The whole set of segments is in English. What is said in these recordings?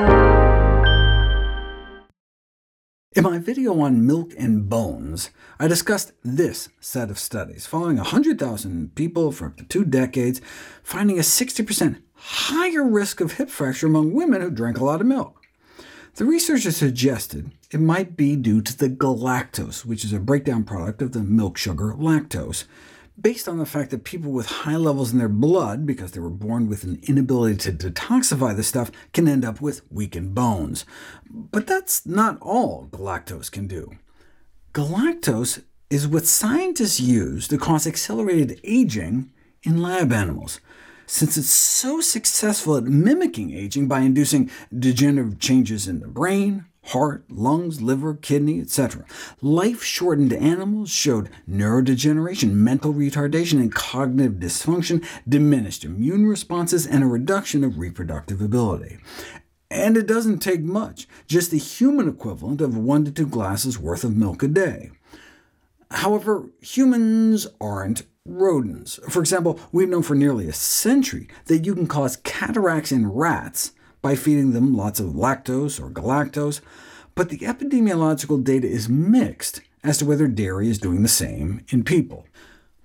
In my video on milk and bones, I discussed this set of studies, following 100,000 people for up to two decades, finding a 60% higher risk of hip fracture among women who drank a lot of milk. The researchers suggested it might be due to the galactose, which is a breakdown product of the milk sugar lactose, based on the fact that people with high levels in their blood, because they were born with an inability to detoxify the stuff, can end up with weakened bones. But that's not all galactose can do. Galactose is what scientists use to cause accelerated aging in lab animals, since it's so successful at mimicking aging by inducing degenerative changes in the brain, heart, lungs, liver, kidney, etc. Life-shortened animals showed neurodegeneration, mental retardation, and cognitive dysfunction, diminished immune responses, and a reduction of reproductive ability. And it doesn't take much, just the human equivalent of one to two glasses worth of milk a day. However, humans aren't rodents. For example, we've known for nearly a century that you can cause cataracts in rats by feeding them lots of lactose or galactose, but the epidemiological data is mixed as to whether dairy is doing the same in people.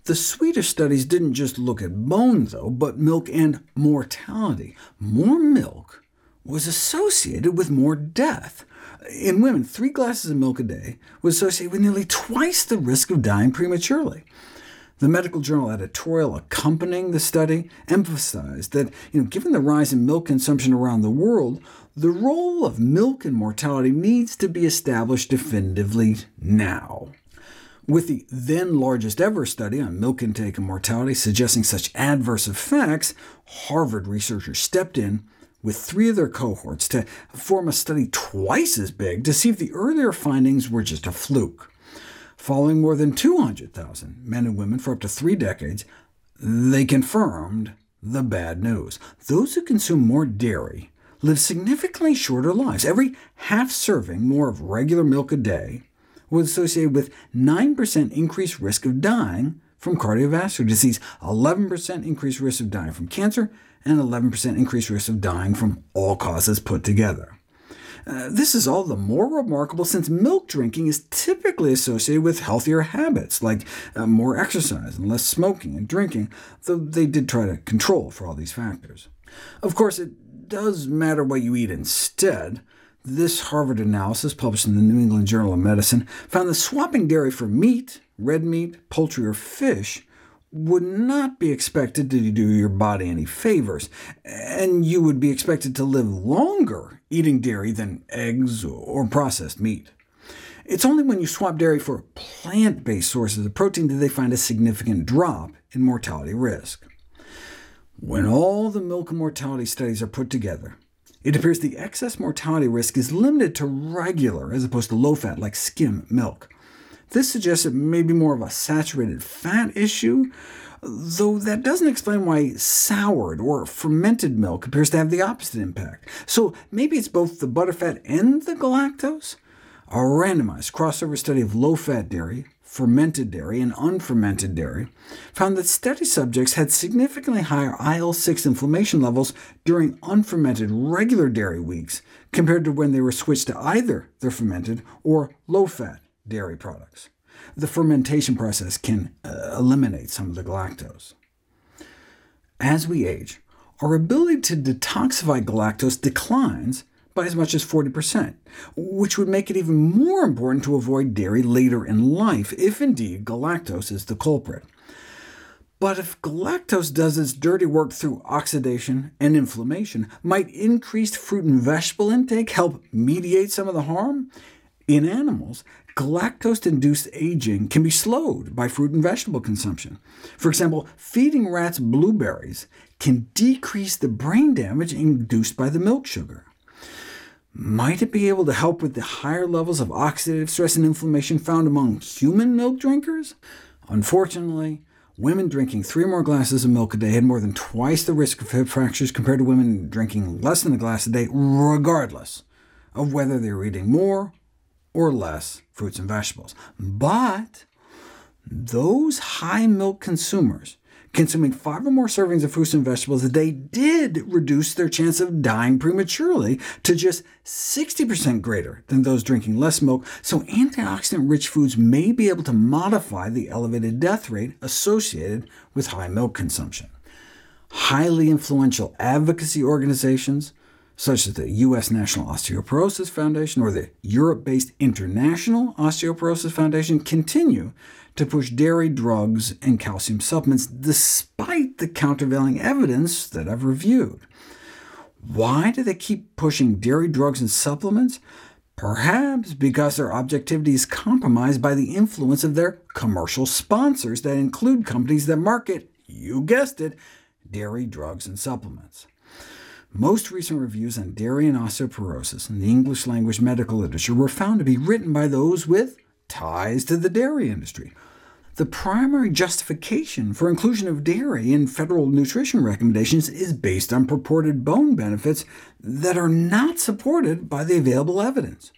The Swedish studies didn't just look at bone, though, but milk and mortality. More milk was associated with more death. In women, three glasses of milk a day was associated with nearly twice the risk of dying prematurely. The medical journal editorial accompanying the study emphasized that, you know, given the rise in milk consumption around the world, the role of milk in mortality needs to be established definitively now. With the then largest ever study on milk intake and mortality suggesting such adverse effects, Harvard researchers stepped in with three of their cohorts to form a study twice as big to see if the earlier findings were just a fluke. Following more than 200,000 men and women for up to three decades, they confirmed the bad news. Those who consume more dairy live significantly shorter lives. Every half serving more of regular milk a day was associated with 9% increased risk of dying from cardiovascular disease, 11% increased risk of dying from cancer, and 11% increased risk of dying from all causes put together. Uh, this is all the more remarkable since milk drinking is typically associated with healthier habits, like uh, more exercise and less smoking and drinking, though they did try to control for all these factors. Of course, it does matter what you eat instead. This Harvard analysis, published in the New England Journal of Medicine, found that swapping dairy for meat, red meat, poultry, or fish would not be expected to do your body any favors, and you would be expected to live longer eating dairy than eggs or processed meat. It's only when you swap dairy for plant-based sources of protein that they find a significant drop in mortality risk. When all the milk and mortality studies are put together, it appears the excess mortality risk is limited to regular as opposed to low-fat, like skim milk. This suggests it may be more of a saturated fat issue, though that doesn't explain why soured or fermented milk appears to have the opposite impact. So maybe it's both the butterfat and the galactose? A randomized crossover study of low-fat dairy, fermented dairy, and unfermented dairy found that study subjects had significantly higher IL-6 inflammation levels during unfermented regular dairy weeks compared to when they were switched to either the fermented or low-fat dairy products. The fermentation process can uh, eliminate some of the galactose. As we age, our ability to detoxify galactose declines by as much as 40%, which would make it even more important to avoid dairy later in life, if indeed galactose is the culprit. But if galactose does its dirty work through oxidation and inflammation, might increased fruit and vegetable intake help mediate some of the harm? In animals, galactose-induced aging can be slowed by fruit and vegetable consumption. For example, feeding rats blueberries can decrease the brain damage induced by the milk sugar. Might it be able to help with the higher levels of oxidative stress and inflammation found among human milk drinkers? Unfortunately, women drinking three or more glasses of milk a day had more than twice the risk of hip fractures compared to women drinking less than a glass a day, regardless of whether they were eating more or less fruits and vegetables. But those high milk consumers consuming five or more servings of fruits and vegetables, they did reduce their chance of dying prematurely to just 60% greater than those drinking less milk, so antioxidant-rich foods may be able to modify the elevated death rate associated with high milk consumption. Highly influential advocacy organizations, such as the U.S. National Osteoporosis Foundation or the Europe-based International Osteoporosis Foundation, continue to push dairy drugs and calcium supplements, despite the countervailing evidence that I've reviewed. Why do they keep pushing dairy drugs and supplements? Perhaps because their objectivity is compromised by the influence of their commercial sponsors that include companies that market, you guessed it, dairy drugs and supplements. Most recent reviews on dairy and osteoporosis in the English-language medical literature were found to be written by those with ties to the dairy industry. The primary justification for inclusion of dairy in federal nutrition recommendations is based on purported bone benefits that are not supported by the available evidence.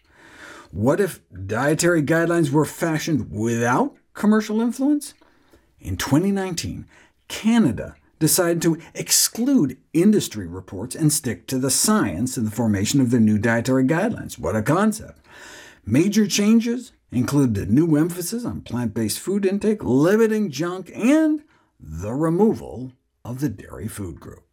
What if dietary guidelines were fashioned without commercial influence? In 2019, Canada decided to exclude industry reports and stick to the science in the formation of their new dietary guidelines. What a concept! Major changes include a new emphasis on plant-based food intake, limiting junk, and the removal of the dairy food group.